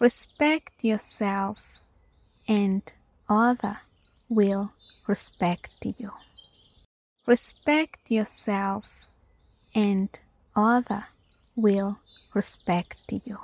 Respect yourself and other will respect you. Respect yourself and other will respect you.